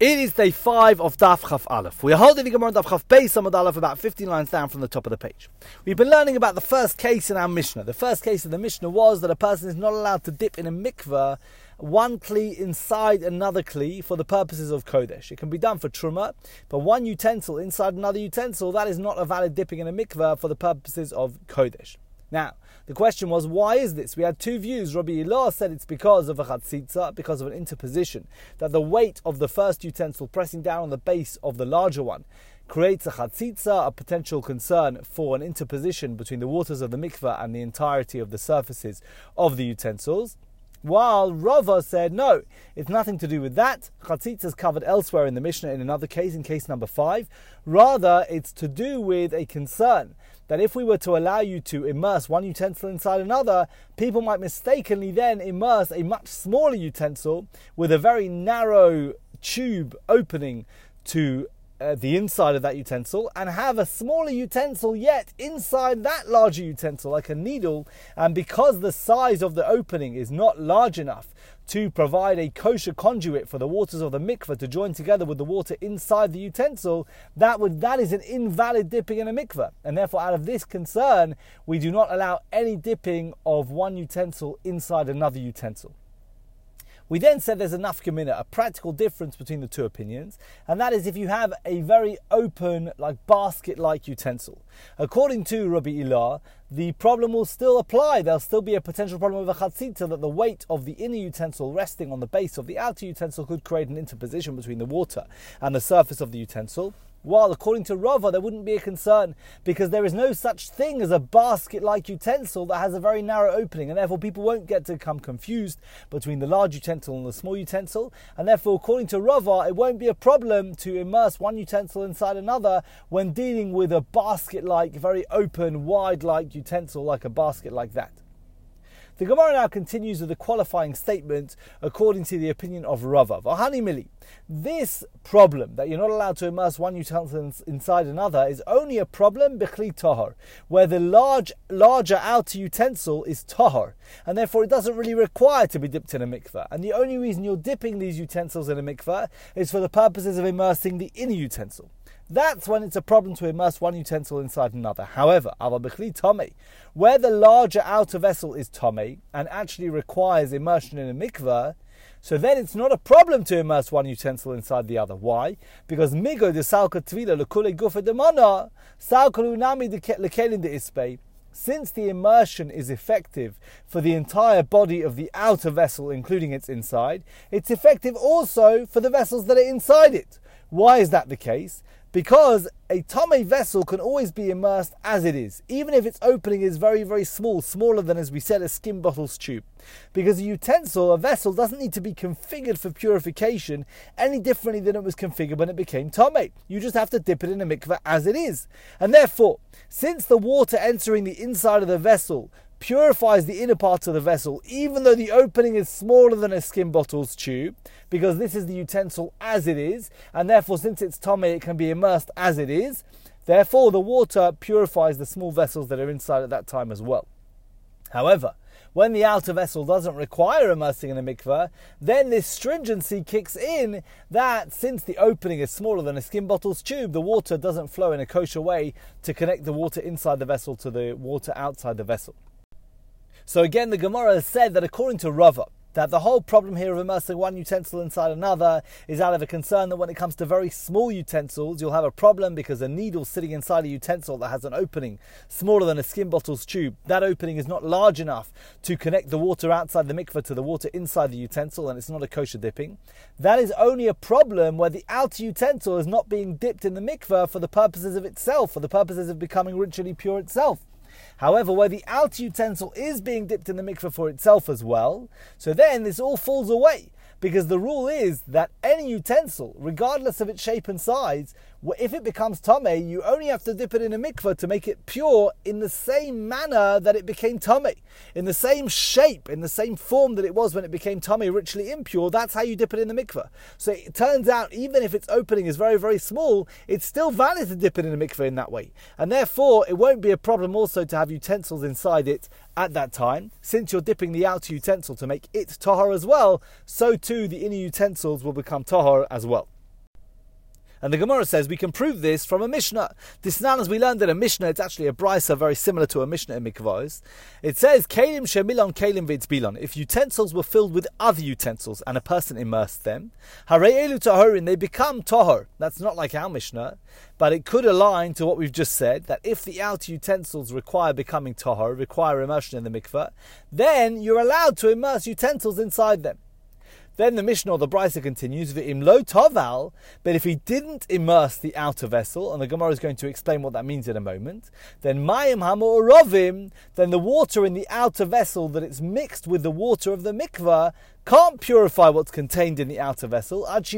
It is day five of Daf Chaf Aleph. We are holding the Gemara Daf Chaf Beis Amud Aleph about 15 lines down from the top of the page. We've been learning about the first case in our Mishnah. The first case of the Mishnah was that a person is not allowed to dip in a mikveh one kli inside another kli for the purposes of Kodesh. It can be done for Truma, but one utensil inside another utensil, that is not a valid dipping in a mikveh for the purposes of Kodesh. Now, the question was, why is this? We had two views. Rabbi Ilah said it's because of a chatzitza, because of an interposition, that the weight of the first utensil pressing down on the base of the larger one creates a chatzitza, a potential concern for an interposition between the waters of the mikveh and the entirety of the surfaces of the utensils. While Rava said, no, it's nothing to do with that. Chatzitza is covered elsewhere in the Mishnah in another case, in case number five. Rather, it's to do with a concern that if we were to allow you to immerse one utensil inside another, people might mistakenly then immerse a much smaller utensil with a very narrow tube opening to uh, the inside of that utensil and have a smaller utensil yet inside that larger utensil, like a needle. And because the size of the opening is not large enough to provide a kosher conduit for the waters of the mikveh to join together with the water inside the utensil, that would that is an invalid dipping in a mikveh. And therefore, out of this concern, we do not allow any dipping of one utensil inside another utensil. We then said there's a nafkamina, a practical difference between the two opinions, and that is if you have a very open, like basket-like utensil. According to Rabbi Ilah, the problem will still apply. There'll still be a potential problem with a chatzitza that the weight of the inner utensil resting on the base of the outer utensil could create an interposition between the water and the surface of the utensil. While according to Rava, there wouldn't be a concern because there is no such thing as a basket like utensil that has a very narrow opening, and therefore people won't get to become confused between the large utensil and the small utensil. And therefore, according to Rava, it won't be a problem to immerse one utensil inside another when dealing with a basket like, very open, wide like utensil like a basket like that. The Gemara now continues with the qualifying statement according to the opinion of Rava. Vahani Mili. This problem that you're not allowed to immerse one utensil inside another is only a problem bechli tahor, where the large, larger outer utensil is tahor, and therefore it doesn't really require to be dipped in a mikveh. And the only reason you're dipping these utensils in a mikveh is for the purposes of immersing the inner utensil. That's when it's a problem to immerse one utensil inside another. However, tame, where the larger outer vessel is tame and actually requires immersion in a mikveh, so then it's not a problem to immerse one utensil inside the other. Why? Because migo de salka tvila lekule gufa de mana, salka lunami lekelin de ispe. Since the immersion is effective for the entire body of the outer vessel, including its inside, it's effective also for the vessels that are inside it. Why is that the case? Because a tame vessel can always be immersed as it is, even if its opening is very, very small, smaller than, as we said, a skin bottle's tube. Because a utensil, a vessel, doesn't need to be configured for purification any differently than it was configured when it became tame. You just have to dip it in a mikveh as it is. And therefore, since the water entering the inside of the vessel purifies the inner parts of the vessel, even though the opening is smaller than a skin bottle's tube, because this is the utensil as it is, and therefore, since it's tame, it can be immersed as it is. Therefore, the water purifies the small vessels that are inside at that time as well. However, when the outer vessel doesn't require immersing in a mikveh, then this stringency kicks in that since the opening is smaller than a skin bottle's tube, the water doesn't flow in a kosher way to connect the water inside the vessel to the water outside the vessel. So again, the Gemara has said that according to Rava, that the whole problem here of immersing one utensil inside another is out of a concern that when it comes to very small utensils, you'll have a problem because a needle sitting inside a utensil that has an opening smaller than a skin bottle's tube, that opening is not large enough to connect the water outside the mikveh to the water inside the utensil, and it's not a kosher dipping. That is only a problem where the outer utensil is not being dipped in the mikveh for the purposes of itself, for the purposes of becoming ritually pure itself. However, where the outer utensil is being dipped in the mikveh for itself as well, so then this all falls away because the rule is that any utensil, regardless of its shape and size, if it becomes tame, you only have to dip it in a mikveh to make it pure in the same manner that it became tame, in the same shape, in the same form that it was when it became tame, ritually impure. That's how you dip it in the mikveh. So it turns out, even if its opening is very, very small, it's still valid to dip it in a mikveh in that way, and therefore it won't be a problem also to have utensils inside it at that time. Since you're dipping the outer utensil to make it tahor as well, so too the inner utensils will become tahor as well. And the Gemara says we can prove this from a Mishnah. This now, as we learned in a Mishnah, it's actually a brisa very similar to a Mishnah in Mikvaos. It says, Kalim shemilon kalim bilon. If utensils were filled with other utensils and a person immersed them, harei elu tahorin, they become tahor. That's not like our Mishnah, but it could align to what we've just said, that if the outer utensils require becoming tahor, require immersion in the mikvah, then you're allowed to immerse utensils inside them. Then the Mishnah or the Brisa continues, V'im lo toval, but if he didn't immerse the outer vessel, and the Gemara is going to explain what that means in a moment, then mayim hamorovim, then the water in the outer vessel that it's mixed with the water of the mikvah can't purify what's contained in the outer vessel, unless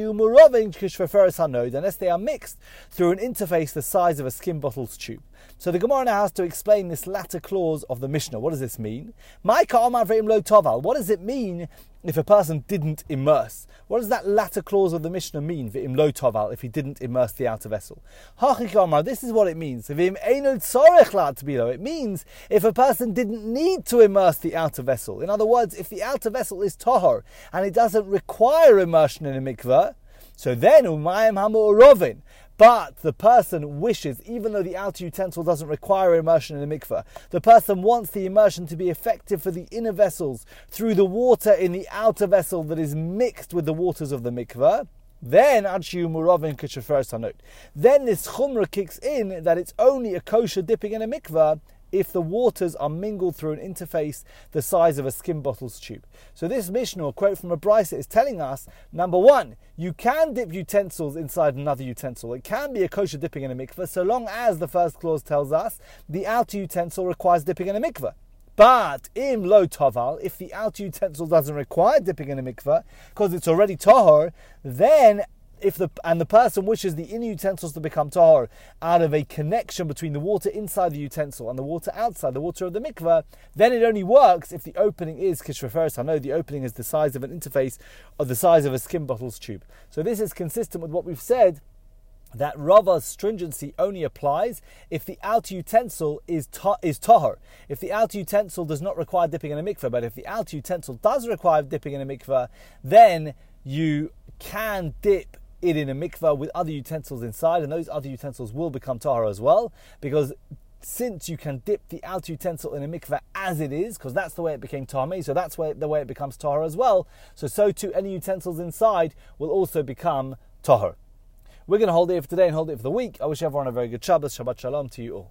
they are mixed through an interface the size of a skin bottle's tube. So the Gemara now has to explain this latter clause of the Mishnah. What does this mean? What does it mean if a person didn't immerse. What does that latter clause of the Mishnah mean, v'im lo toval, if he didn't immerse the outer vessel? This is what it means. It means if a person didn't need to immerse the outer vessel. In other words, if the outer vessel is tahor and it doesn't require immersion in a mikveh, so then umayim hamu'urovin. But the person wishes, even though the outer utensil doesn't require immersion in a mikveh, the person wants the immersion to be effective for the inner vessels through the water in the outer vessel that is mixed with the waters of the mikveh. Then Adshiu Muravin Kishafer Then this chumrah kicks in that it's only a kosher dipping in a mikveh if the waters are mingled through an interface the size of a skin bottle's tube. So this Mishnah, a quote from a Brisa, is telling us, number one, you can dip utensils inside another utensil. It can be a kosher dipping in a mikveh, so long as the first clause tells us the outer utensil requires dipping in a mikveh. But im lo toval, if the outer utensil doesn't require dipping in a mikveh because it's already tahor, then if the and the person wishes the inner utensils to become tahor out of a connection between the water inside the utensil and the water outside, the water of the mikveh, then it only works if the opening is kishreferis. I know the opening is the size of an interface or the size of a skin bottle's tube. So this is consistent with what we've said that Rava's stringency only applies if the outer utensil is to- is tahor. If the outer utensil does not require dipping in a mikveh, but if the outer utensil does require dipping in a mikveh, then you can dip it in a mikvah with other utensils inside, and those other utensils will become tahara as well, because since you can dip the outer utensil in a mikvah as it is, because that's the way it became tahame, so that's where, the way it becomes tahara as well. So, so too, any utensils inside will also become tahar. We're going to hold it for today and hold it for the week. I wish everyone a very good Shabbos. Shabbat Shalom to you all.